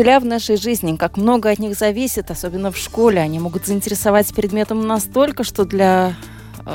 Учителя в нашей жизни, как много от них зависит, особенно в школе. Они могут заинтересовать предметом настолько, что для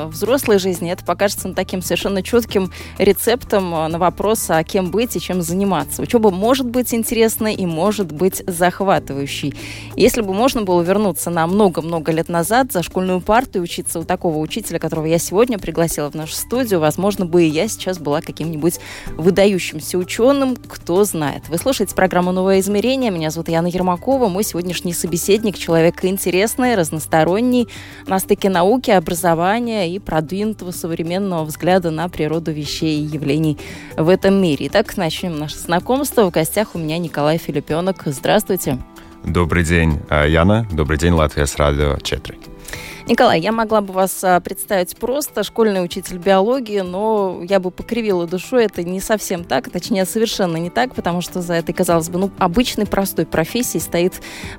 взрослой жизни это покажется таким совершенно четким рецептом э, на вопрос, а кем быть и чем заниматься. Учеба может быть интересной и может быть захватывающей. Если бы можно было вернуться на много-много лет назад за школьную парту и учиться у такого учителя, которого я сегодня пригласила в нашу студию, возможно бы и я сейчас была каким-нибудь выдающимся ученым, кто знает. Вы слушаете программу «Новое измерение». Меня зовут Яна Ермакова. Мой сегодняшний собеседник – человек интересный, разносторонний, на стыке науки, образования и продвинутого современного взгляда на природу вещей и явлений в этом мире. Итак, начнем наше знакомство. В гостях у меня Николай Филипенок. Здравствуйте. Добрый день, а, Яна. Добрый день, Латвия с радио 4. Николай, я могла бы вас а, представить просто школьный учитель биологии, но я бы покривила душой. Это не совсем так, точнее, совершенно не так, потому что за этой, казалось бы, ну, обычной простой профессией стоит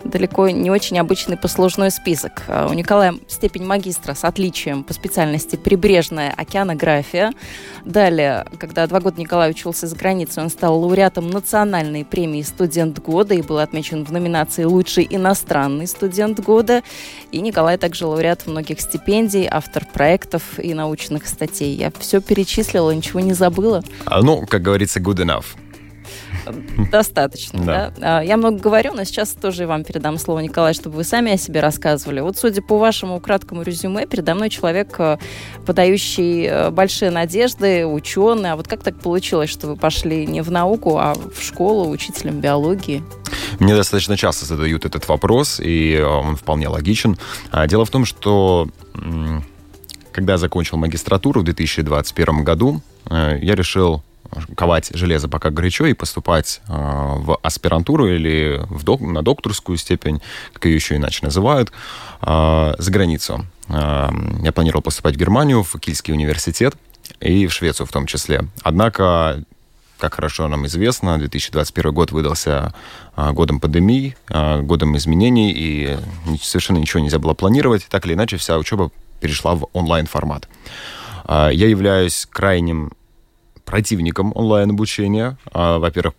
далеко не очень обычный послужной список. А, у Николая степень магистра с отличием по специальности прибрежная океанография. Далее, когда два года Николай учился за границей, он стал лауреатом национальной премии «Студент года» и был отмечен в номинации «Лучший иностранный студент года». И Николай также лауреат лауреат многих стипендий, автор проектов и научных статей. Я все перечислила, ничего не забыла. А, ну, как говорится, good enough. Достаточно, да. да? Я много говорю, но сейчас тоже вам передам слово, Николай, чтобы вы сами о себе рассказывали. Вот судя по вашему краткому резюме, передо мной человек, э, подающий э, большие надежды, ученый. А вот как так получилось, что вы пошли не в науку, а в школу учителем биологии? Мне достаточно часто задают этот вопрос, и э, он вполне логичен. А, дело в том, что когда я закончил магистратуру в 2021 году, э, я решил ковать железо пока горячо и поступать э, в аспирантуру или в док на докторскую степень, как ее еще иначе называют, за границу. Я планировал поступать в Германию, в Кильский университет и в Швецию в том числе. Однако как хорошо нам известно, 2021 год выдался а, годом пандемии, а, годом изменений, и совершенно ничего нельзя было планировать. Так или иначе, вся учеба перешла в онлайн-формат. А, я являюсь крайним противником онлайн-обучения. Во-первых,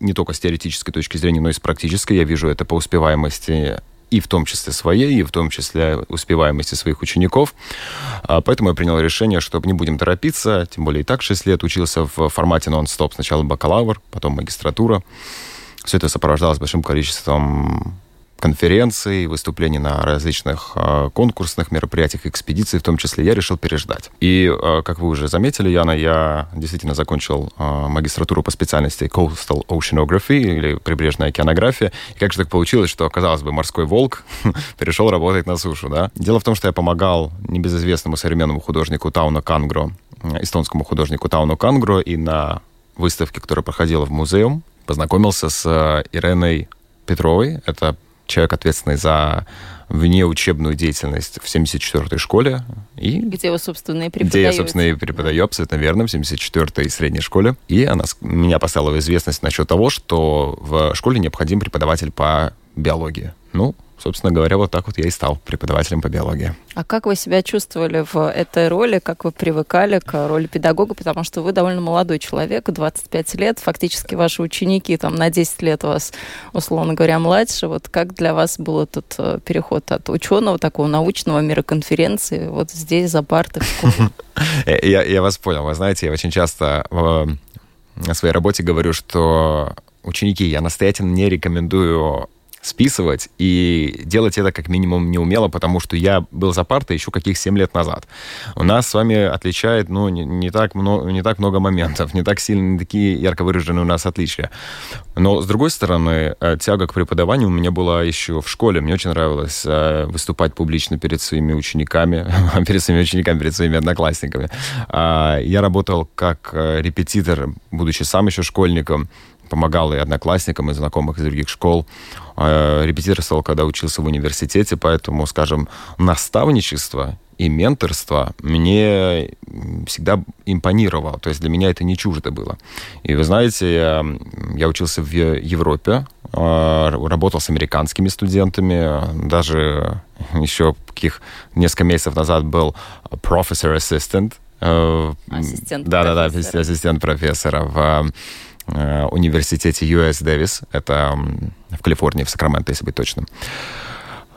не только с теоретической точки зрения, но и с практической. Я вижу это по успеваемости и в том числе своей, и в том числе успеваемости своих учеников. А, поэтому я принял решение, что не будем торопиться, тем более и так 6 лет учился в формате нон-стоп. Сначала бакалавр, потом магистратура. Все это сопровождалось большим количеством конференций, выступлений на различных э, конкурсных мероприятиях, экспедиций, в том числе, я решил переждать. И, э, как вы уже заметили, Яна, я действительно закончил э, магистратуру по специальности Coastal Oceanography, или прибрежная океанография. И как же так получилось, что, казалось бы, морской волк перешел работать на сушу, да? Дело в том, что я помогал небезызвестному современному художнику Тауна Кангро, эстонскому художнику Тауну Кангро, и на выставке, которая проходила в музеум, познакомился с Иреной Петровой. Это человек, ответственный за внеучебную деятельность в 74-й школе. И где вы, собственно, и преподаете. Где я, собственно, и преподаю, абсолютно верно, в 74-й средней школе. И она меня поставила в известность насчет того, что в школе необходим преподаватель по биологии. Ну, собственно говоря, вот так вот я и стал преподавателем по биологии. А как вы себя чувствовали в этой роли? Как вы привыкали к роли педагога? Потому что вы довольно молодой человек, 25 лет. Фактически ваши ученики там на 10 лет вас, условно говоря, младше. Вот как для вас был этот э, переход от ученого, такого научного мира конференции, вот здесь, за партой я, я вас понял. Вы знаете, я очень часто в своей работе говорю, что ученики, я настоятельно не рекомендую списывать и делать это как минимум неумело, потому что я был за партой еще каких 7 лет назад. У нас с вами отличает, ну, не, не, так, много, не так много моментов, не так сильно, не такие ярко выраженные у нас отличия. Но, с другой стороны, э, тяга к преподаванию у меня была еще в школе. Мне очень нравилось э, выступать публично перед своими учениками, перед своими учениками, перед своими одноклассниками. А, я работал как э, репетитор, будучи сам еще школьником, помогал и одноклассникам, и знакомых из других школ. Э, репетиторствовал, когда учился в университете, поэтому, скажем, наставничество и менторство мне всегда импонировало. То есть для меня это не чуждо было. И вы знаете, я, я учился в Европе, э, работал с американскими студентами, даже еще каких несколько месяцев назад был assistant. Э, ассистент да, да, да, ассистент профессора в университете US Дэвис. Это в Калифорнии, в Сакраменто, если быть точным.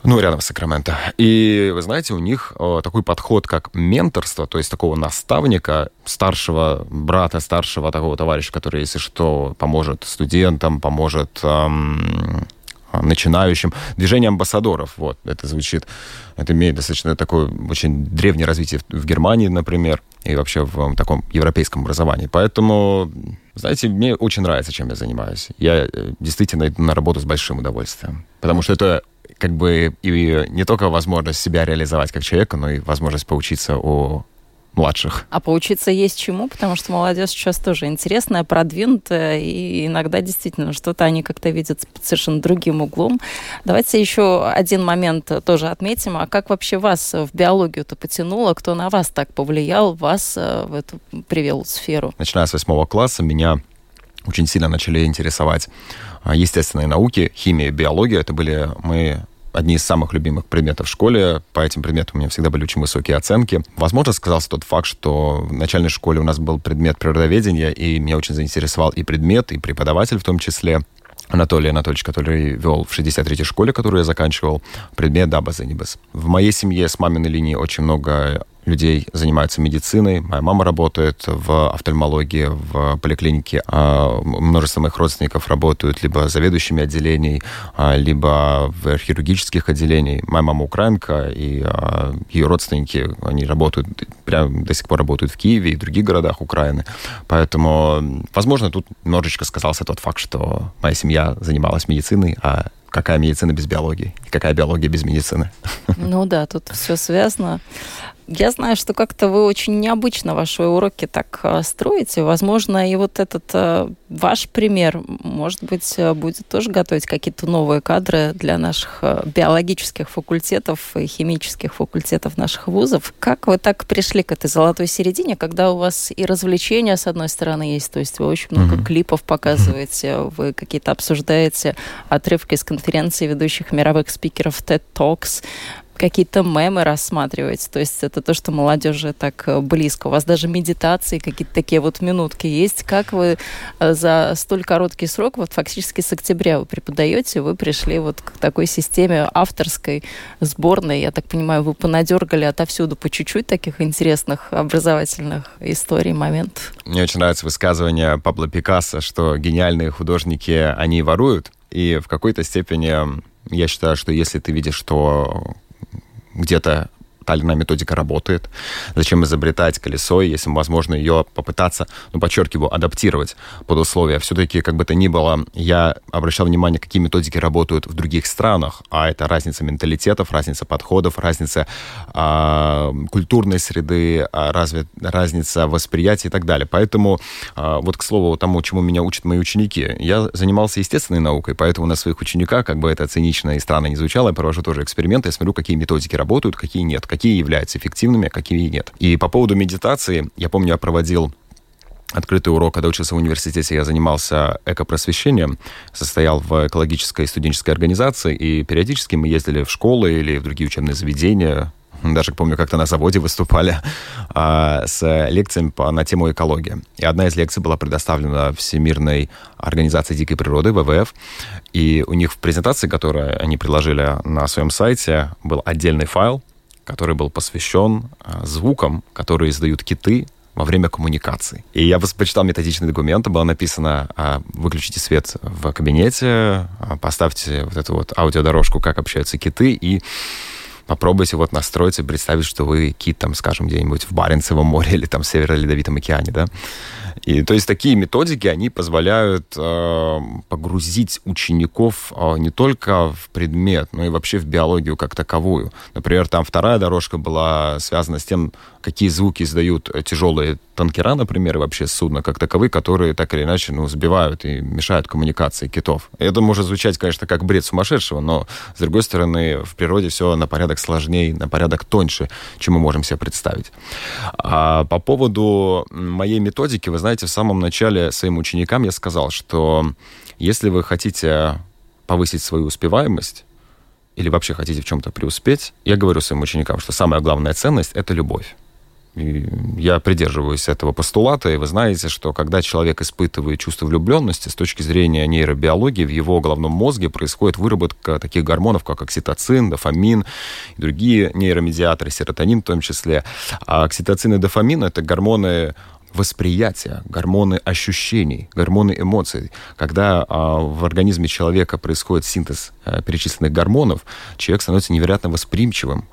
Ну, рядом с Сакраменто. И, вы знаете, у них э, такой подход, как менторство, то есть такого наставника, старшего брата, старшего такого товарища, который, если что, поможет студентам, поможет эм, начинающим. Движение амбассадоров, вот, это звучит, это имеет достаточно такое очень древнее развитие в Германии, например, и вообще в таком европейском образовании. Поэтому, знаете, мне очень нравится, чем я занимаюсь. Я э, действительно иду на работу с большим удовольствием. Потому что это как бы и не только возможность себя реализовать как человека, но и возможность поучиться у младших. А поучиться есть чему, потому что молодежь сейчас тоже интересная, продвинутая, и иногда действительно что-то они как-то видят совершенно другим углом. Давайте еще один момент тоже отметим. А как вообще вас в биологию-то потянуло? Кто на вас так повлиял, вас э, в эту привел сферу? Начиная с восьмого класса меня очень сильно начали интересовать а, естественные науки, химия, биология. Это были мы одни из самых любимых предметов в школе. По этим предметам у меня всегда были очень высокие оценки. Возможно, сказался тот факт, что в начальной школе у нас был предмет природоведения, и меня очень заинтересовал и предмет, и преподаватель в том числе. Анатолий Анатольевич, который вел в 63-й школе, которую я заканчивал, предмет Дабаза Нибас. В моей семье с маминой линии очень много людей занимаются медициной. Моя мама работает в офтальмологии, в поликлинике. А множество моих родственников работают либо заведующими отделений, а, либо в хирургических отделениях. Моя мама украинка, и а, ее родственники, они работают, прям до сих пор работают в Киеве и в других городах Украины. Поэтому, возможно, тут немножечко сказался тот факт, что моя семья занималась медициной, а какая медицина без биологии, какая биология без медицины. Ну да, тут все связано. Я знаю, что как-то вы очень необычно ваши уроки так э, строите. Возможно, и вот этот э, ваш пример, может быть, э, будет тоже готовить какие-то новые кадры для наших биологических факультетов и химических факультетов наших вузов. Как вы так пришли к этой золотой середине, когда у вас и развлечения, с одной стороны, есть, то есть вы очень много mm-hmm. клипов показываете, вы какие-то обсуждаете отрывки с конференции ведущих мировых спикеров TED Talks, какие-то мемы рассматриваете. То есть это то, что молодежи так э, близко. У вас даже медитации, какие-то такие вот минутки есть. Как вы э, за столь короткий срок, вот фактически с октября вы преподаете, вы пришли вот к такой системе авторской, сборной. Я так понимаю, вы понадергали отовсюду по чуть-чуть таких интересных образовательных историй, моментов. Мне очень нравится высказывание Пабло Пикассо, что гениальные художники, они воруют. И в какой-то степени я считаю, что если ты видишь, что где-то та или иная методика работает. Зачем изобретать колесо, если возможно ее попытаться, ну, подчеркиваю, адаптировать под условия. Все-таки, как бы то ни было, я обращал внимание, какие методики работают в других странах, а это разница менталитетов, разница подходов, разница э, культурной среды, а разве, разница восприятия и так далее. Поэтому, э, вот к слову тому, чему меня учат мои ученики, я занимался естественной наукой, поэтому на своих учениках, как бы это цинично и странно не звучало, я провожу тоже эксперименты, я смотрю, какие методики работают, какие нет, какие являются эффективными, а какие нет. И по поводу медитации, я помню, я проводил открытый урок, когда учился в университете, я занимался экопросвещением, состоял в экологической студенческой организации, и периодически мы ездили в школы или в другие учебные заведения, даже помню, как-то на заводе выступали а, с лекциями по, на тему экологии. И одна из лекций была предоставлена Всемирной организации дикой природы, ВВФ, и у них в презентации, которую они предложили на своем сайте, был отдельный файл, который был посвящен а, звукам, которые издают киты во время коммуникации. И я почитал методичный документ, было написано, а, выключите свет в кабинете, а, поставьте вот эту вот аудиодорожку, как общаются киты, и попробуйте вот настроить и представить, что вы кит там, скажем, где-нибудь в Баренцевом море или там в Северо-Ледовитом океане, да. И то есть такие методики, они позволяют э, погрузить учеников э, не только в предмет, но и вообще в биологию как таковую. Например, там вторая дорожка была связана с тем, какие звуки издают тяжелые танкера, например, и вообще судна как таковые, которые так или иначе ну, сбивают и мешают коммуникации китов. Это может звучать, конечно, как бред сумасшедшего, но, с другой стороны, в природе все на порядок сложнее, на порядок тоньше, чем мы можем себе представить. А по поводу моей методики, вы знаете, в самом начале своим ученикам я сказал, что если вы хотите повысить свою успеваемость, или вообще хотите в чем-то преуспеть, я говорю своим ученикам, что самая главная ценность – это любовь. И я придерживаюсь этого постулата, и вы знаете, что когда человек испытывает чувство влюбленности, с точки зрения нейробиологии, в его головном мозге происходит выработка таких гормонов, как окситоцин, дофамин и другие нейромедиаторы, серотонин в том числе. А окситоцин и дофамин – это гормоны восприятия, гормоны ощущений, гормоны эмоций. Когда а, в организме человека происходит синтез а, перечисленных гормонов, человек становится невероятно восприимчивым.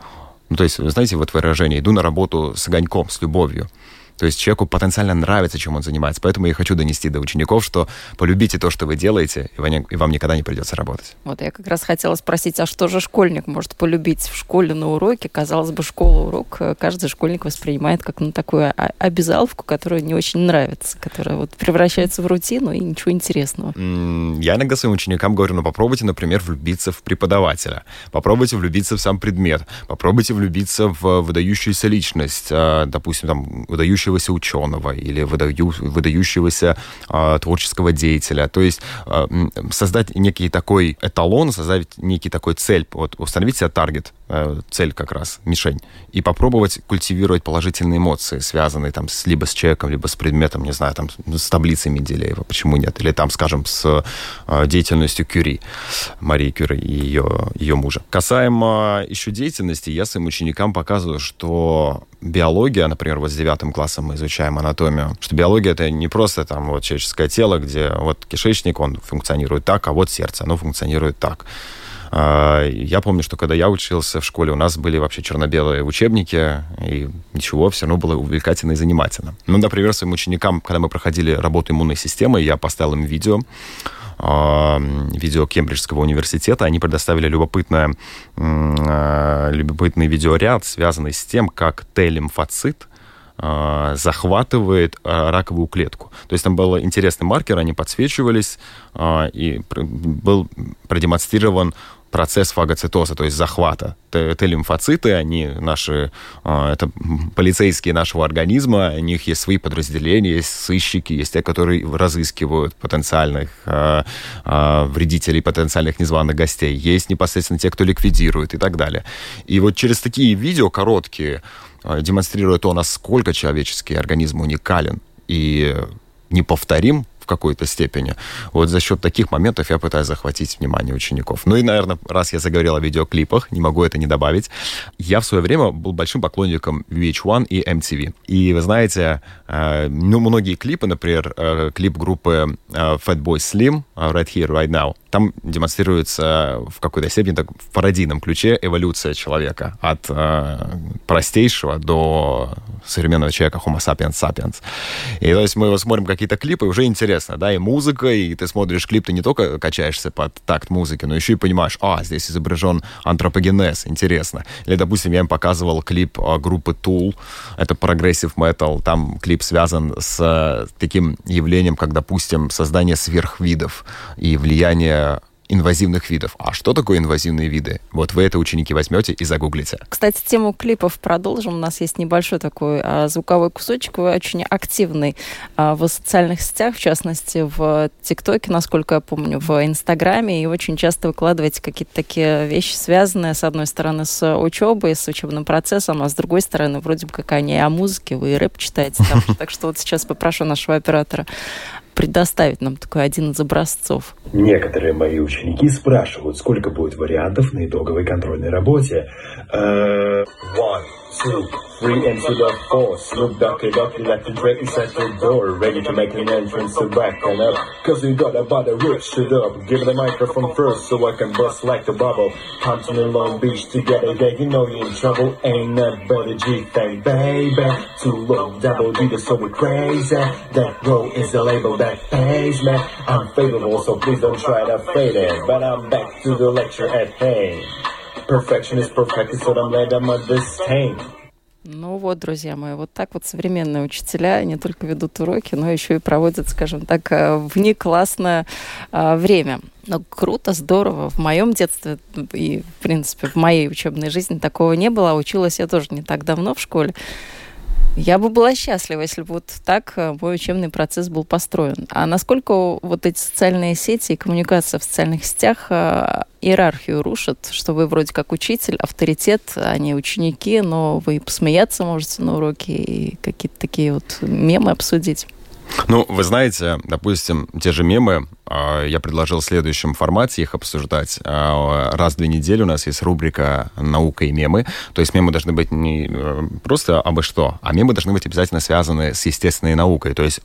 Ну, то есть, вы знаете, вот выражение «иду на работу с огоньком, с любовью». То есть человеку потенциально нравится, чем он занимается. Поэтому я хочу донести до учеников, что полюбите то, что вы делаете, и вам никогда не придется работать. Вот я как раз хотела спросить, а что же школьник может полюбить в школе на уроке? Казалось бы, школа урок э, каждый школьник воспринимает как ну, такую обязаловку, которая не очень нравится, которая вот превращается в рутину и ничего интересного. Я иногда своим ученикам говорю, ну попробуйте, например, влюбиться в преподавателя, попробуйте влюбиться в сам предмет, попробуйте влюбиться в выдающуюся личность, а, допустим, там, выдающуюся выдающегося ученого или выдаю, выдающегося э, творческого деятеля. То есть э, создать некий такой эталон, создать некий такой цель, вот установить себе таргет, цель как раз, мишень, и попробовать культивировать положительные эмоции, связанные там с, либо с человеком, либо с предметом, не знаю, там с таблицей Менделеева, почему нет, или там, скажем, с э, деятельностью Кюри, Марии Кюри и ее, ее мужа. Касаемо еще деятельности, я своим ученикам показываю, что биология, например, вот с девятым классом мы изучаем анатомию, что биология это не просто там вот человеческое тело, где вот кишечник, он функционирует так, а вот сердце, оно функционирует так. А, я помню, что когда я учился в школе, у нас были вообще черно-белые учебники, и ничего, все равно было увлекательно и занимательно. Ну, например, своим ученикам, когда мы проходили работу иммунной системы, я поставил им видео, а, видео Кембриджского университета, они предоставили любопытное, а, любопытный видеоряд, связанный с тем, как Т-лимфоцит захватывает раковую клетку. То есть там был интересный маркер, они подсвечивались, и был продемонстрирован процесс фагоцитоза, то есть захвата. Т-лимфоциты, они наши, а, это полицейские нашего организма, у них есть свои подразделения, есть сыщики, есть те, которые разыскивают потенциальных а, а, вредителей, потенциальных незваных гостей, есть непосредственно те, кто ликвидирует и так далее. И вот через такие видео короткие демонстрируя то, насколько человеческий организм уникален и неповторим в какой-то степени. Вот за счет таких моментов я пытаюсь захватить внимание учеников. Ну и, наверное, раз я заговорил о видеоклипах, не могу это не добавить. Я в свое время был большим поклонником VH1 и MTV. И вы знаете, э, ну, многие клипы, например, э, клип группы э, Fatboy Slim Right Here, Right Now, там демонстрируется в какой-то степени так, в пародийном ключе эволюция человека от простейшего до современного человека Homo sapiens sapiens. И то есть мы смотрим какие-то клипы, уже интересно да, и музыка, и ты смотришь клип, ты не только качаешься под такт музыки, но еще и понимаешь, а, здесь изображен антропогенез, интересно. Или, допустим, я им показывал клип а, группы Tool, это progressive metal, там клип связан с э, таким явлением, как, допустим, создание сверхвидов и влияние инвазивных видов. А что такое инвазивные виды? Вот вы это, ученики, возьмете и загуглите. Кстати, тему клипов продолжим. У нас есть небольшой такой а, звуковой кусочек. Вы очень активный а, в социальных сетях, в частности, в ТикТоке, насколько я помню, в Инстаграме. И очень часто выкладываете какие-то такие вещи, связанные, с одной стороны, с учебой, с учебным процессом, а с другой стороны, вроде бы как они о музыке, вы и рэп читаете. Так что вот сейчас попрошу нашего оператора предоставить нам такой один из образцов. Некоторые мои ученики спрашивают, сколько будет вариантов на итоговой контрольной работе. One, two, three, and to the four. Snoop Doggy Doggy like the Drake inside the door. Ready to make an entrance to back and up. Cause we got about to rich it up. Give the microphone first so I can bust like a bubble. To the Long Beach together, yeah, you know you're in trouble. Ain't a G thing, baby. Too low, double D, so we crazy. That road is the label that pays me. I'm favorable, so please don't try to fade it. But I'm back to the lecture at hand. Ну вот, друзья мои, вот так вот современные учителя не только ведут уроки, но еще и проводят, скажем так, э, внеклассное а, время. Но круто, здорово. В моем детстве и, в принципе, в моей учебной жизни такого не было. Училась я тоже не так давно в школе. Я бы была счастлива, если бы вот так э, мой учебный процесс был построен. А насколько вот эти социальные сети и коммуникация в социальных сетях э, иерархию рушат, что вы вроде как учитель, авторитет, а не ученики, но вы посмеяться можете на уроке и какие-то такие вот мемы обсудить? Ну, вы знаете, допустим, те же мемы, а, я предложил в следующем формате их обсуждать. А, раз в две недели у нас есть рубрика «Наука и мемы». То есть мемы должны быть не э, просто абы что, а мемы должны быть обязательно связаны с естественной наукой. То есть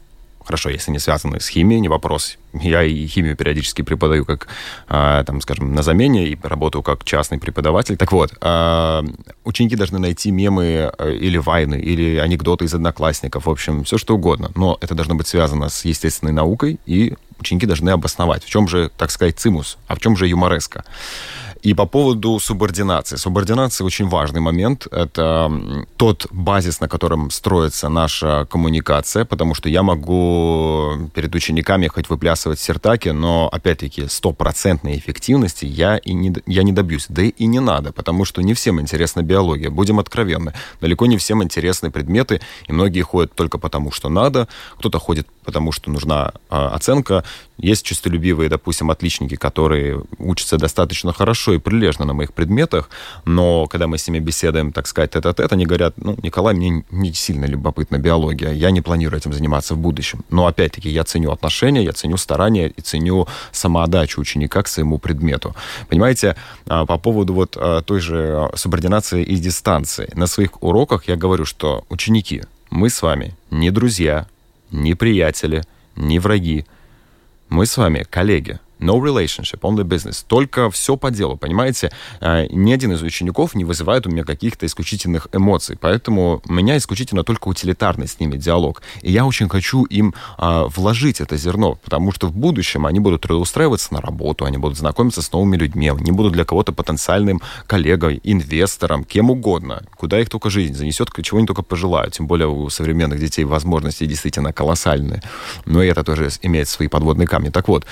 Хорошо, если не связаны с химией, не вопрос. Я и химию периодически преподаю как, э, там, скажем, на замене и работаю как частный преподаватель. Так вот, э, ученики должны найти мемы э, или вайны, или анекдоты из одноклассников, в общем, все что угодно. Но это должно быть связано с естественной наукой, и ученики должны обосновать, в чем же, так сказать, цимус, а в чем же юмореска. И по поводу субординации. Субординация очень важный момент. Это тот базис, на котором строится наша коммуникация, потому что я могу перед учениками хоть выплясывать сертаки, но, опять-таки, стопроцентной эффективности я, и не, я не добьюсь. Да и не надо, потому что не всем интересна биология. Будем откровенны. Далеко не всем интересны предметы, и многие ходят только потому, что надо. Кто-то ходит потому, что нужна э, оценка. Есть честолюбивые, допустим, отличники, которые учатся достаточно хорошо и прилежно на моих предметах, но когда мы с ними беседуем, так сказать, это-тет, они говорят, ну, Николай, мне не сильно любопытна биология, я не планирую этим заниматься в будущем. Но, опять-таки, я ценю отношения, я ценю старания и ценю самоотдачу ученика к своему предмету. Понимаете, а, по поводу вот а, той же субординации и дистанции. На своих уроках я говорю, что ученики, мы с вами не друзья, не приятели, не враги. Мы с вами коллеги. No relationship, only business. Только все по делу, понимаете? А, ни один из учеников не вызывает у меня каких-то исключительных эмоций, поэтому у меня исключительно только утилитарный с ними диалог. И я очень хочу им а, вложить это зерно, потому что в будущем они будут трудоустраиваться на работу, они будут знакомиться с новыми людьми, они будут для кого-то потенциальным коллегой, инвестором, кем угодно, куда их только жизнь занесет, чего они только пожелают. Тем более у современных детей возможности действительно колоссальные. Но это тоже имеет свои подводные камни. Так вот,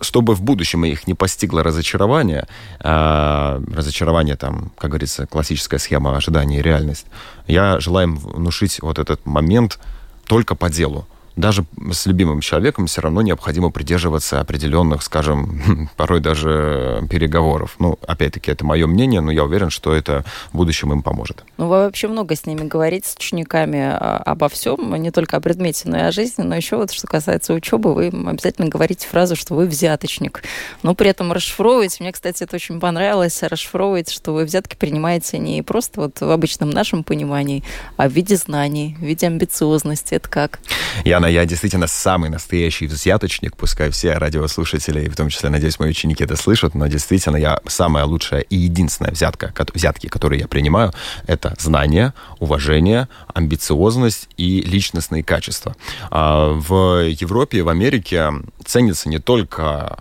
чтобы в будущем их не постигло разочарование, а, разочарование там, как говорится, классическая схема ожидания и реальность, я желаю им внушить вот этот момент только по делу даже с любимым человеком все равно необходимо придерживаться определенных, скажем, порой даже переговоров. Ну, опять-таки, это мое мнение, но я уверен, что это в будущем им поможет. Ну, вы вообще много с ними говорите, с учениками а, обо всем, не только о предмете, но и о жизни, но еще вот, что касается учебы, вы обязательно говорите фразу, что вы взяточник. Но при этом расшифровываете, мне, кстати, это очень понравилось, расшифровываете, что вы взятки принимаете не просто вот в обычном нашем понимании, а в виде знаний, в виде амбициозности. Это как? Я Яна, я действительно самый настоящий взяточник, пускай все радиослушатели, в том числе, надеюсь, мои ученики это слышат, но действительно я самая лучшая и единственная взятка, взятки, которые я принимаю, это знание, уважение, амбициозность и личностные качества. А, в Европе в Америке ценится не только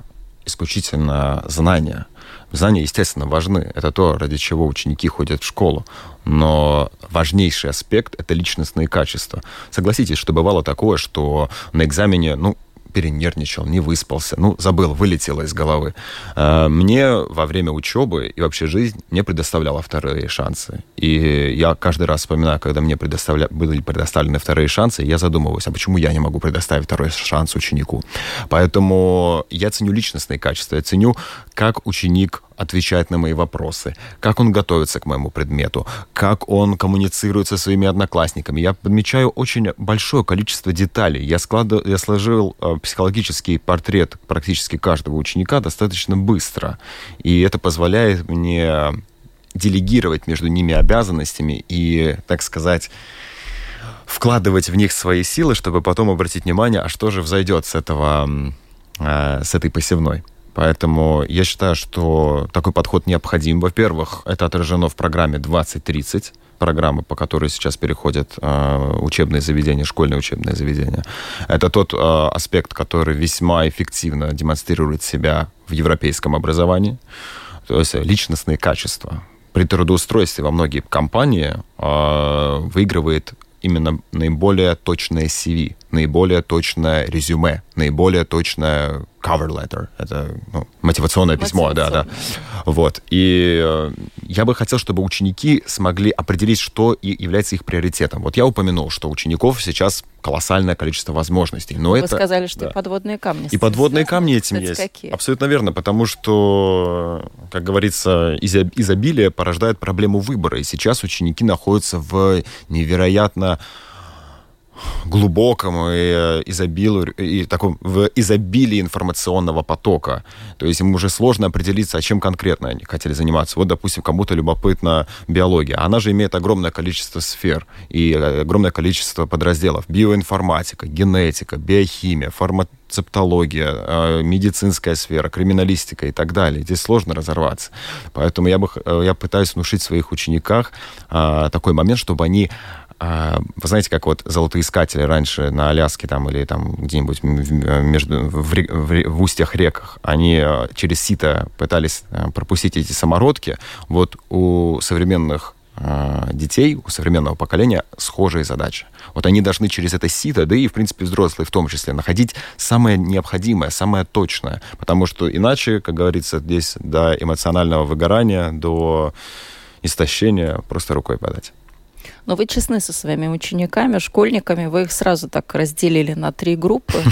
исключительно знания, Знания, естественно, важны. Это то, ради чего ученики ходят в школу. Но важнейший аспект — это личностные качества. Согласитесь, что бывало такое, что на экзамене, ну, перенервничал, не выспался, ну, забыл, вылетело из головы. А, мне во время учебы и вообще жизнь не предоставляла вторые шансы. И я каждый раз вспоминаю, когда мне предоставля... были предоставлены вторые шансы, я задумываюсь, а почему я не могу предоставить второй шанс ученику? Поэтому я ценю личностные качества, я ценю, как ученик отвечает на мои вопросы, как он готовится к моему предмету, как он коммуницирует со своими одноклассниками. Я подмечаю очень большое количество деталей. Я, склад... я сложил э, психологический портрет практически каждого ученика достаточно быстро. И это позволяет мне делегировать между ними обязанностями и, так сказать, вкладывать в них свои силы, чтобы потом обратить внимание, а что же взойдет с этого, э, с этой посевной. Поэтому я считаю, что такой подход необходим. Во-первых, это отражено в программе 2030, программы, по которой сейчас переходят э, учебные заведения, школьные учебные заведения. Это тот э, аспект, который весьма эффективно демонстрирует себя в европейском образовании. То есть личностные качества, при трудоустройстве во многие компании э, выигрывает именно наиболее точное CV, наиболее точное резюме, наиболее точное cover letter. Это ну, мотивационное письмо, да, да. Вот. И э, я бы хотел, чтобы ученики смогли определить, что и является их приоритетом. Вот я упомянул, что учеников сейчас колоссальное количество возможностей. Но Вы это, сказали, что да. и подводные камни. И подводные камни этим Кстати, есть. какие? Абсолютно верно, потому что, как говорится, изо- изобилие порождает проблему выбора. И сейчас ученики находятся в невероятно глубоком и э, изобилию, и таком в изобилии информационного потока. То есть им уже сложно определиться, а чем конкретно они хотели заниматься. Вот, допустим, кому-то любопытна биология. Она же имеет огромное количество сфер и огромное количество подразделов. Биоинформатика, генетика, биохимия, фармацептология, э, медицинская сфера, криминалистика и так далее. Здесь сложно разорваться. Поэтому я, бы, э, я пытаюсь внушить в своих учениках такой момент, чтобы они вы знаете, как вот золотоискатели раньше на Аляске там или там где-нибудь в- между в, в в устьях реках, они э, через сито пытались э, пропустить эти самородки. Вот у современных э, детей, у современного поколения схожие задачи. Вот они должны через это сито, да и, в принципе, взрослые в том числе, находить самое необходимое, самое точное. Потому что иначе, как говорится, здесь до эмоционального выгорания, до истощения просто рукой подать. Но вы честны со своими учениками, школьниками, вы их сразу так разделили на три группы.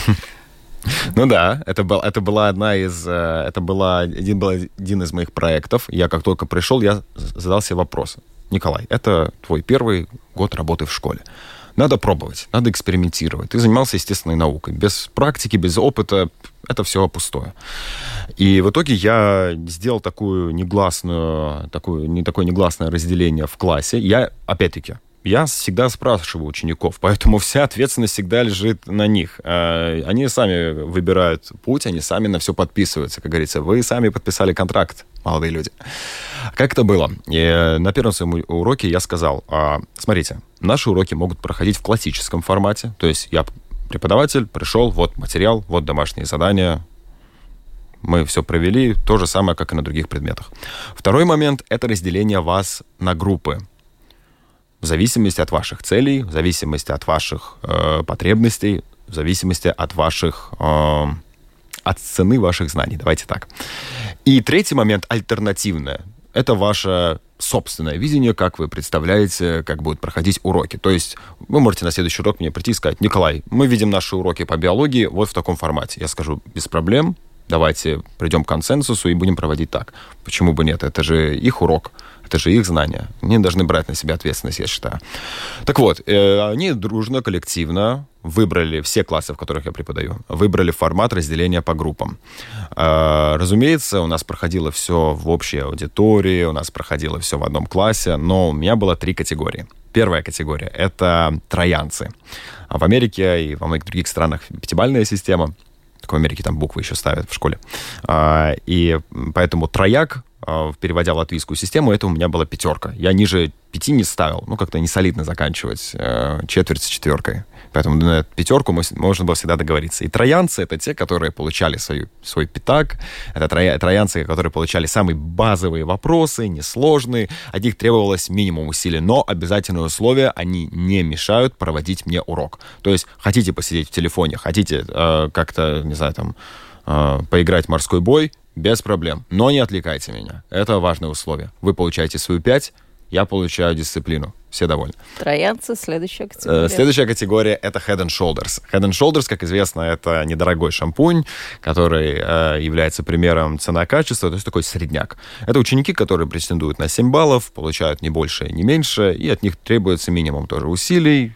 Ну да, это, был, это была одна из, э, это была один, был один из моих проектов. Я как только пришел, я задал себе вопрос. Николай, это твой первый год работы в школе. Надо пробовать, надо экспериментировать. Ты занимался естественной наукой. Без практики, без опыта это все пустое. И в итоге я сделал такую негласную, такую, не такое негласное разделение в классе. Я, опять-таки, я всегда спрашиваю учеников, поэтому вся ответственность всегда лежит на них. Э, Они сами выбирают путь, они сами на все подписываются. Как говорится, вы сами подписали контракт, молодые люди. Как это было? И э, на первом своем уроке я сказал, а, смотрите, наши уроки могут проходить в классическом формате, то есть я преподаватель, пришел, вот материал, вот домашние задания, мы все провели, то же самое, как и на других предметах. Второй момент — это разделение вас на группы. В зависимости от ваших целей, в зависимости от ваших э, потребностей, в зависимости от ваших... э, от цены ваших знаний, давайте так. И третий момент — альтернативное. Это ваше собственное видение, как вы представляете, как будут проходить уроки. То есть вы можете на следующий урок мне прийти и сказать, Николай, мы видим наши уроки по биологии вот в таком формате. Я скажу, без проблем, давайте придем к консенсусу и будем проводить так. Почему бы нет? Это же их урок, это же их знания. Они должны брать на себя ответственность, я считаю. Так вот, э, они дружно, коллективно выбрали все классы, в которых я преподаю, выбрали формат разделения по группам. Э, Разумеется, у нас проходило все в общей аудитории, у нас проходило все в одном классе, но у меня было три категории. Первая категория — это троянцы. А в Америке и во многих других странах пятибальная система. Только в Америке там буквы еще ставят в школе. А, И поэтому трояк, переводя в латвийскую систему, это у меня была пятерка. Я ниже пяти не ставил. Ну, как-то не солидно заканчивать э, четверть с четверкой. Поэтому на пятерку можно было всегда договориться. И троянцы — это те, которые получали свою, свой пятак. Это троя- троянцы, которые получали самые базовые вопросы, несложные. От них требовалось минимум усилий. Но обязательное условие — они не мешают проводить мне урок. То есть хотите посидеть в телефоне, хотите э, как-то, не знаю, там, э, поиграть в морской бой, без проблем. Но не отвлекайте меня. Это важное условие. Вы получаете свою пять, я получаю дисциплину. Все довольны. Троянцы, следующая Э, категория. Следующая категория — это Head and Shoulders. Head and Shoulders, как известно, это недорогой шампунь, который э, является примером цена-качество, то есть такой средняк. Это ученики, которые претендуют на 7 баллов, получают не больше, не меньше, и от них требуется минимум тоже усилий,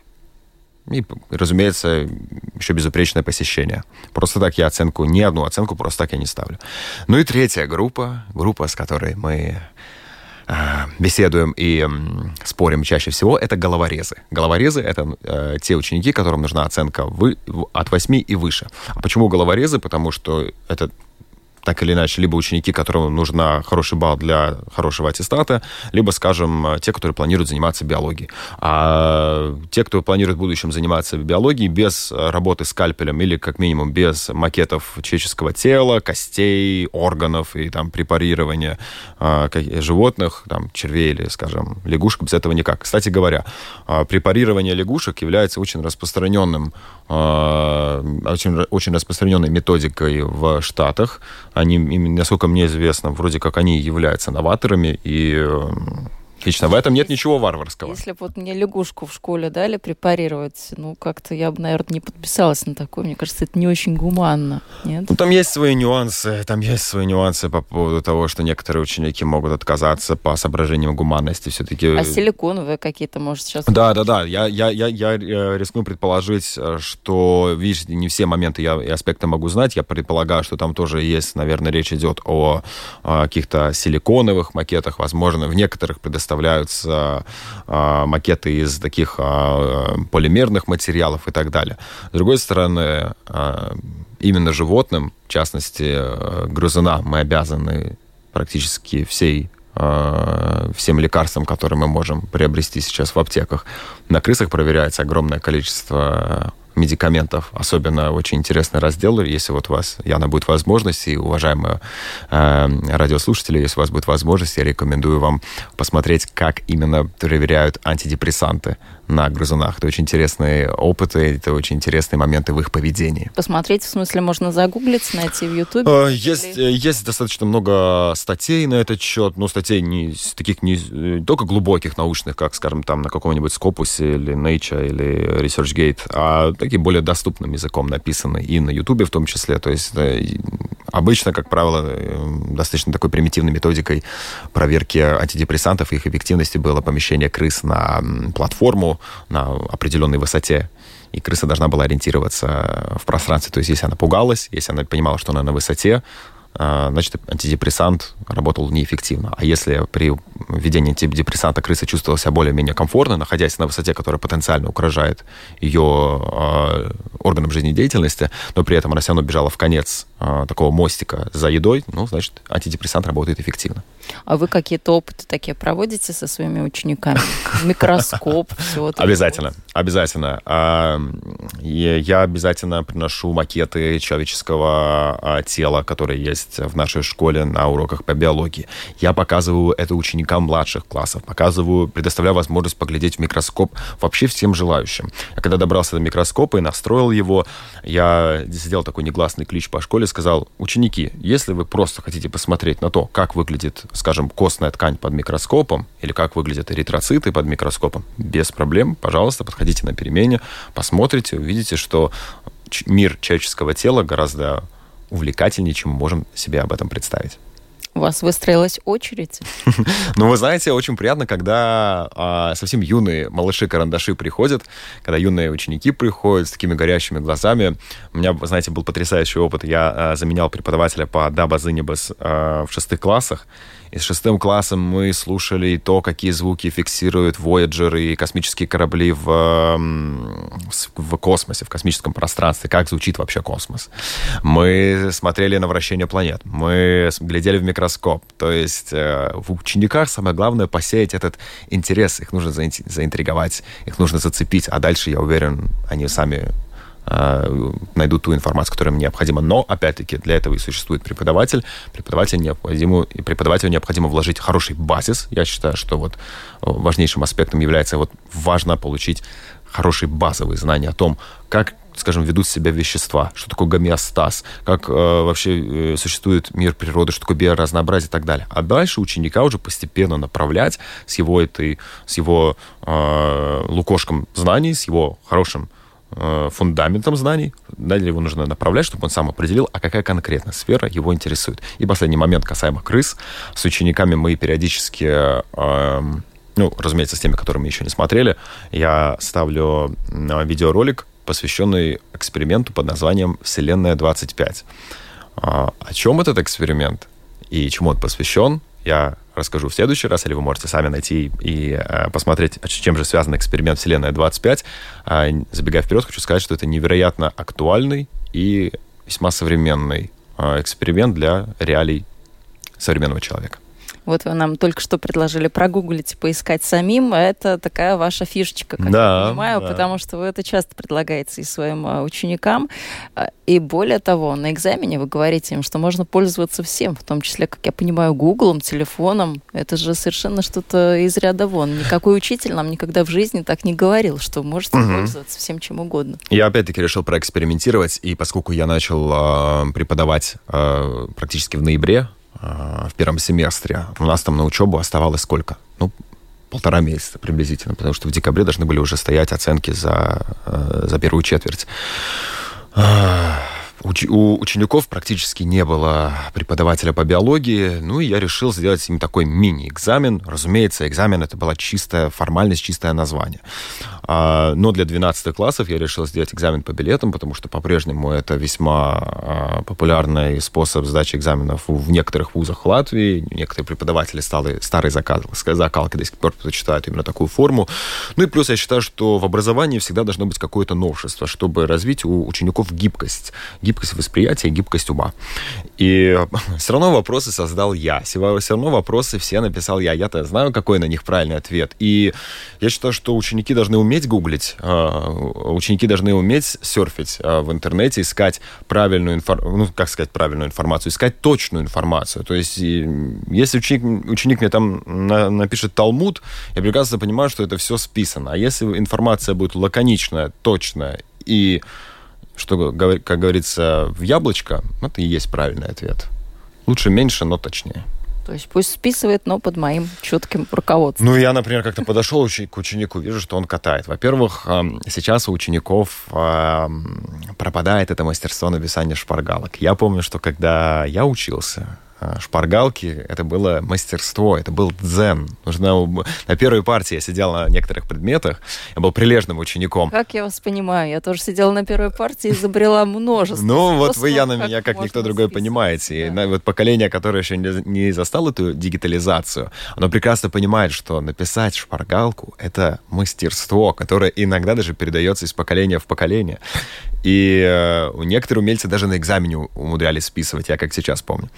и, разумеется, еще безупречное посещение. Просто так я оценку, ни одну оценку просто так я не ставлю. Ну и третья группа, группа, с которой мы э, беседуем и спорим чаще всего, это головорезы. Головорезы — это э, те ученики, которым нужна оценка вы, от 8 и выше. А почему головорезы? Потому что это так или иначе, либо ученики, которым нужна хороший балл для хорошего аттестата, либо, скажем, те, которые планируют заниматься биологией. А те, кто планирует в будущем заниматься биологией без работы скальпелем или, как минимум, без макетов человеческого тела, костей, органов и там препарирования а, животных, там, червей или, скажем, лягушек, без этого никак. Кстати говоря, а, препарирование лягушек является очень распространенным а, очень, очень распространенной методикой в Штатах. Они, насколько мне известно, вроде как они являются новаторами, и Лично в этом нет ничего варварского. Если бы вот мне лягушку в школе дали препарировать, ну, как-то я бы, наверное, не подписалась на такое. Мне кажется, это не очень гуманно, нет? Ну, там есть свои нюансы. Там есть свои нюансы по поводу того, что некоторые ученики могут отказаться по соображениям гуманности все-таки. А силиконовые какие-то, может, сейчас... Да, да, да. Я, я, я, я э, рискну предположить, э, что, видишь, не все моменты я, и аспекты могу знать. Я предполагаю, что там тоже есть, наверное, речь идет о, о каких-то силиконовых макетах, возможно, в некоторых предоставляющих составляются а, макеты из таких а, полимерных материалов и так далее. С другой стороны, а, именно животным, в частности, грызуна, мы обязаны практически всей всем лекарствам, которые мы можем приобрести сейчас в аптеках. На крысах проверяется огромное количество медикаментов. Особенно очень интересный раздел, если вот у вас, Яна, будет возможность, и уважаемые э, радиослушатели, если у вас будет возможность, я рекомендую вам посмотреть, как именно проверяют антидепрессанты на грызунах. Это очень интересные опыты, это очень интересные моменты в их поведении. Посмотреть, в смысле, можно загуглить, найти в Ютубе? Э, есть, или... Э, есть достаточно много статей на этот счет, но статей не таких не, не только глубоких научных, как, скажем, там на каком-нибудь Scopus или Nature или ResearchGate, а таким более доступным языком написаны и на Ютубе в том числе. То есть обычно, как правило, э, достаточно такой примитивной методикой проверки антидепрессантов и их эффективности было помещение крыс на платформу на определенной высоте и крыса должна была ориентироваться в пространстве. То есть, если она пугалась, если она понимала, что она на высоте, а, значит, антидепрессант работал неэффективно. А если при введении антидепрессанта крыса чувствовала себя более-менее комфортно, находясь на высоте, которая потенциально угрожает ее э, органам жизнедеятельности, но при этом она все равно бежала в конец э, такого мостика за едой, ну, значит, антидепрессант работает эффективно. А вы какие-то опыты такие проводите со своими учениками? Микроскоп, все это? Обязательно, обязательно. Я обязательно приношу макеты человеческого а, тела, которые есть в нашей школе на уроках по биологии. Я показываю это ученикам младших классов, показываю, предоставляю возможность поглядеть в микроскоп вообще всем желающим. Я когда добрался до микроскопа и настроил его, я сделал такой негласный клич по школе, сказал, ученики, если вы просто хотите посмотреть на то, как выглядит скажем, костная ткань под микроскопом или как выглядят эритроциты под микроскопом, без проблем, пожалуйста, подходите на перемене, посмотрите, увидите, что мир человеческого тела гораздо увлекательнее, чем мы можем себе об этом представить. У вас выстроилась очередь? ну, вы знаете, очень приятно, когда а, совсем юные малыши-карандаши приходят, когда юные ученики приходят с такими горящими глазами. У меня, знаете, был потрясающий опыт. Я а, заменял преподавателя по Даба Зынибас а, в шестых классах, и с шестым классом мы слушали то, какие звуки фиксируют Voyager и космические корабли в, в космосе, в космическом пространстве, как звучит вообще космос. Мы смотрели на вращение планет, мы глядели в микроскоп. То есть э, в учениках самое главное посеять этот интерес. Их нужно заинтриговать, их нужно зацепить, а дальше, я уверен, они сами Э, найдут ту информацию, которая им необходима. Но, опять-таки, для этого и существует преподаватель. Преподавателю необходимо, преподавателю необходимо вложить хороший базис. Я считаю, что вот важнейшим аспектом является вот важно получить хорошие базовые знания о том, как скажем, ведут себя вещества, что такое гомеостаз, как э, вообще э, существует мир природы, что такое биоразнообразие и так далее. А дальше ученика уже постепенно направлять с его этой, с его э, лукошком знаний, с его хорошим Э, фундаментом знаний. Далее его нужно направлять, чтобы он сам определил, а какая конкретно сфера его интересует. И последний момент касаемо крыс. С учениками мы периодически, э, ну, разумеется, с теми, которые мы еще не смотрели, я ставлю видеоролик, посвященный эксперименту под названием «Вселенная 25». А, о чем этот эксперимент и чему он посвящен, я расскажу в следующий раз, или вы можете сами найти и э, посмотреть, с чем же связан эксперимент Вселенная 25. Э, забегая вперед, хочу сказать, что это невероятно актуальный и весьма современный эксперимент для реалий современного человека. Вот вы нам только что предложили прогуглить, поискать самим. Это такая ваша фишечка, как да, я понимаю, да. потому что вы это часто предлагаете и своим а, ученикам. А, и более того, на экзамене вы говорите им, что можно пользоваться всем, в том числе, как я понимаю, гуглом, телефоном. Это же совершенно что-то из ряда вон. Никакой учитель нам никогда в жизни так не говорил, что можете угу. пользоваться всем чем угодно. Я опять-таки решил проэкспериментировать, и поскольку я начал э, преподавать э, практически в ноябре в первом семестре. У нас там на учебу оставалось сколько? Ну, полтора месяца приблизительно, потому что в декабре должны были уже стоять оценки за, за первую четверть у учеников практически не было преподавателя по биологии, ну и я решил сделать им такой мини-экзамен. Разумеется, экзамен это была чистая формальность, чистое название. А, но для 12 классов я решил сделать экзамен по билетам, потому что по-прежнему это весьма а, популярный способ сдачи экзаменов в некоторых вузах Латвии. Некоторые преподаватели стали старые закалки до сих пор предпочитают именно такую форму. Ну и плюс я считаю, что в образовании всегда должно быть какое-то новшество, чтобы развить у учеников гибкость восприятия, гибкость ума. И все равно вопросы создал я. Все равно вопросы все написал я. Я-то знаю, какой на них правильный ответ. И я считаю, что ученики должны уметь гуглить, а, ученики должны уметь серфить а, в интернете, искать правильную информацию, ну, как сказать правильную информацию, искать точную информацию. То есть, если ученик, ученик мне там на, напишет Талмуд, я прекрасно понимаю, что это все списано. А если информация будет лаконичная, точная и что, как говорится, в яблочко, это и есть правильный ответ. Лучше меньше, но точнее. То есть пусть списывает, но под моим чутким руководством. Ну, я, например, как-то подошел к ученику, вижу, что он катает. Во-первых, сейчас у учеников пропадает это мастерство написания шпаргалок. Я помню, что когда я учился, шпаргалки, это было мастерство, это был дзен. Нужно... На первой партии я сидел на некоторых предметах, я был прилежным учеником. Как я вас понимаю, я тоже сидела на первой партии и изобрела множество Ну, вот вы, я на меня, как никто другой, понимаете. И вот поколение, которое еще не застало эту дигитализацию, оно прекрасно понимает, что написать шпаргалку — это мастерство, которое иногда даже передается из поколения в поколение. И э, некоторые умельцы даже на экзамене умудрялись списывать, я как сейчас помню.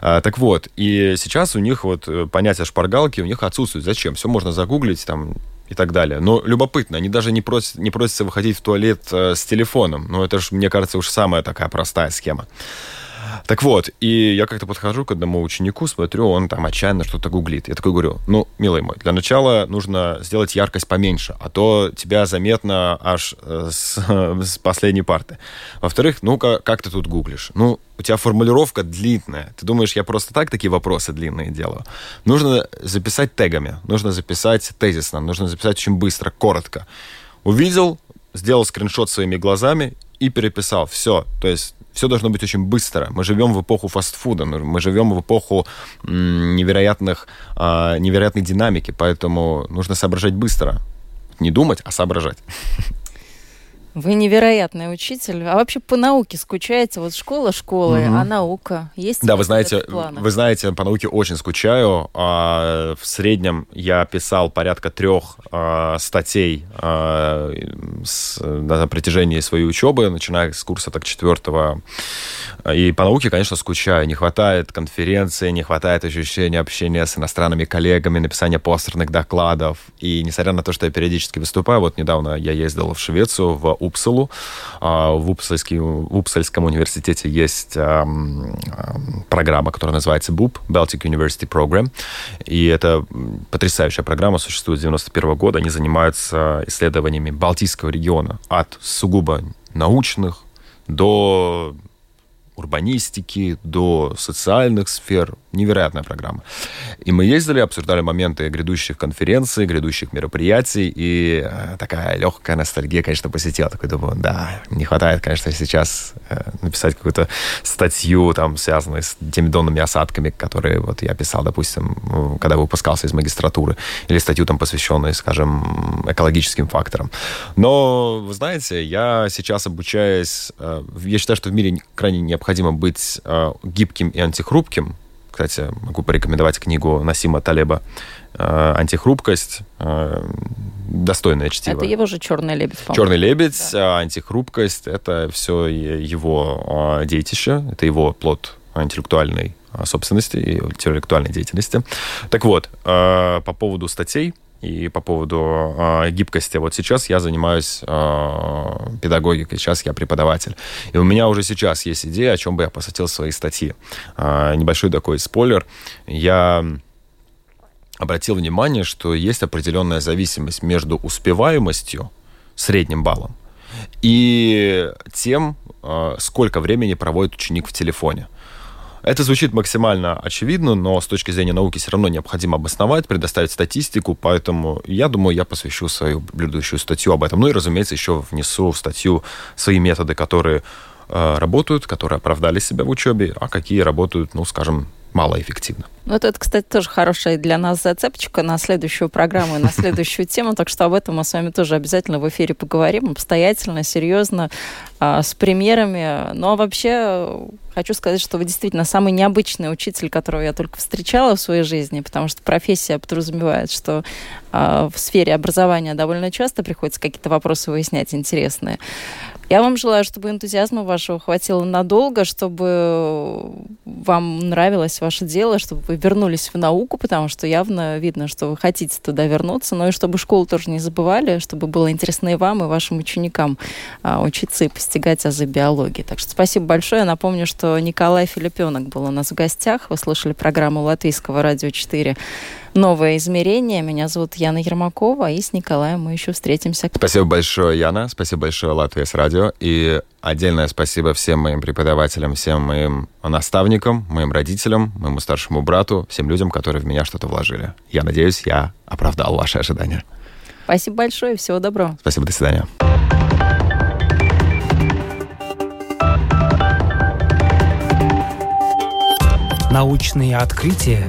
А, так вот, и сейчас у них вот э, понятие шпаргалки у них отсутствует. Зачем? Все можно загуглить там и так далее. Но любопытно, они даже не, просят, не просятся выходить в туалет э, с телефоном. Ну, это же, мне кажется, уж самая такая простая схема. Так вот, и я как-то подхожу к одному ученику, смотрю, он там отчаянно что-то гуглит. Я такой говорю, ну, милый мой, для начала нужно сделать яркость поменьше, а то тебя заметно аж э, с, с последней парты. Во-вторых, ну-ка, как ты тут гуглишь? Ну, у тебя формулировка длинная. Ты думаешь, я просто так такие вопросы длинные делаю? Нужно записать тегами, нужно записать тезисно, нужно записать очень быстро, коротко. Увидел, сделал скриншот своими глазами и переписал. Все. То есть все должно быть очень быстро. Мы живем в эпоху фастфуда, мы живем в эпоху невероятных, а, невероятной динамики, поэтому нужно соображать быстро. Не думать, а соображать. Вы невероятный учитель. А вообще по науке скучаете? Вот школа школы, угу. а наука есть? Да, вы знаете, вы знаете, по науке очень скучаю. А, в среднем я писал порядка трех а, статей а, на протяжении своей учебы, начиная с курса так четвертого. И по науке, конечно, скучаю. Не хватает конференции, не хватает ощущения общения с иностранными коллегами, написания постерных докладов. И несмотря на то, что я периодически выступаю, вот недавно я ездил в Швецию, в Упсалу. А, в, Упсальский, в Упсальском университете есть программа, которая называется BUP, Baltic University Program. И это потрясающая программа, существует с 91 года. Они занимаются исследованиями Балтийского региона от сугубо научных до урбанистики до социальных сфер. Невероятная программа. И мы ездили, обсуждали моменты грядущих конференций, грядущих мероприятий, и э, такая легкая ностальгия, конечно, посетила. Такой думаю, да, не хватает, конечно, сейчас э, написать какую-то статью, там, связанную с теми донными осадками, которые вот я писал, допустим, когда выпускался из магистратуры, или статью там, посвященную, скажем, экологическим факторам. Но, вы знаете, я сейчас обучаюсь, э, я считаю, что в мире крайне необходимо быть гибким и антихрупким, Кстати, могу порекомендовать книгу Насима Талеба «Антихрупкость». Достойное чтиво. Это его же «Черный лебедь», по «Черный лебедь», да. «Антихрупкость» — это все его детище, это его плод интеллектуальной собственности и интеллектуальной деятельности. Так вот, по поводу статей, и по поводу э, гибкости. Вот сейчас я занимаюсь э, педагогикой, сейчас я преподаватель. И у меня уже сейчас есть идея, о чем бы я посвятил свои статьи. Э, небольшой такой спойлер. Я обратил внимание, что есть определенная зависимость между успеваемостью, средним баллом, и тем, сколько времени проводит ученик в телефоне. Это звучит максимально очевидно, но с точки зрения науки все равно необходимо обосновать, предоставить статистику, поэтому я думаю, я посвящу свою предыдущую статью об этом. Ну и, разумеется, еще внесу в статью свои методы, которые э, работают, которые оправдали себя в учебе, а какие работают, ну, скажем, малоэффективно. Ну, вот это, кстати, тоже хорошая для нас зацепочка на следующую программу и на следующую тему, так что об этом мы с вами тоже обязательно в эфире поговорим, обстоятельно, серьезно, а, с примерами. Ну, а вообще хочу сказать, что вы действительно самый необычный учитель, которого я только встречала в своей жизни, потому что профессия подразумевает, что а, в сфере образования довольно часто приходится какие-то вопросы выяснять интересные. Я вам желаю, чтобы энтузиазма вашего хватило надолго, чтобы вам нравилось ваше дело, чтобы вы вернулись в науку, потому что явно видно, что вы хотите туда вернуться, но и чтобы школу тоже не забывали, чтобы было интересно и вам, и вашим ученикам а, учиться и постигать азы биологии. Так что спасибо большое. Я напомню, что Николай Филипенок был у нас в гостях. Вы слышали программу Латвийского радио 4 новое измерение. Меня зовут Яна Ермакова, и с Николаем мы еще встретимся. Спасибо большое, Яна. Спасибо большое, Латвия с радио. И отдельное спасибо всем моим преподавателям, всем моим наставникам, моим родителям, моему старшему брату, всем людям, которые в меня что-то вложили. Я надеюсь, я оправдал ваши ожидания. Спасибо большое, всего доброго. Спасибо, до свидания. Научные открытия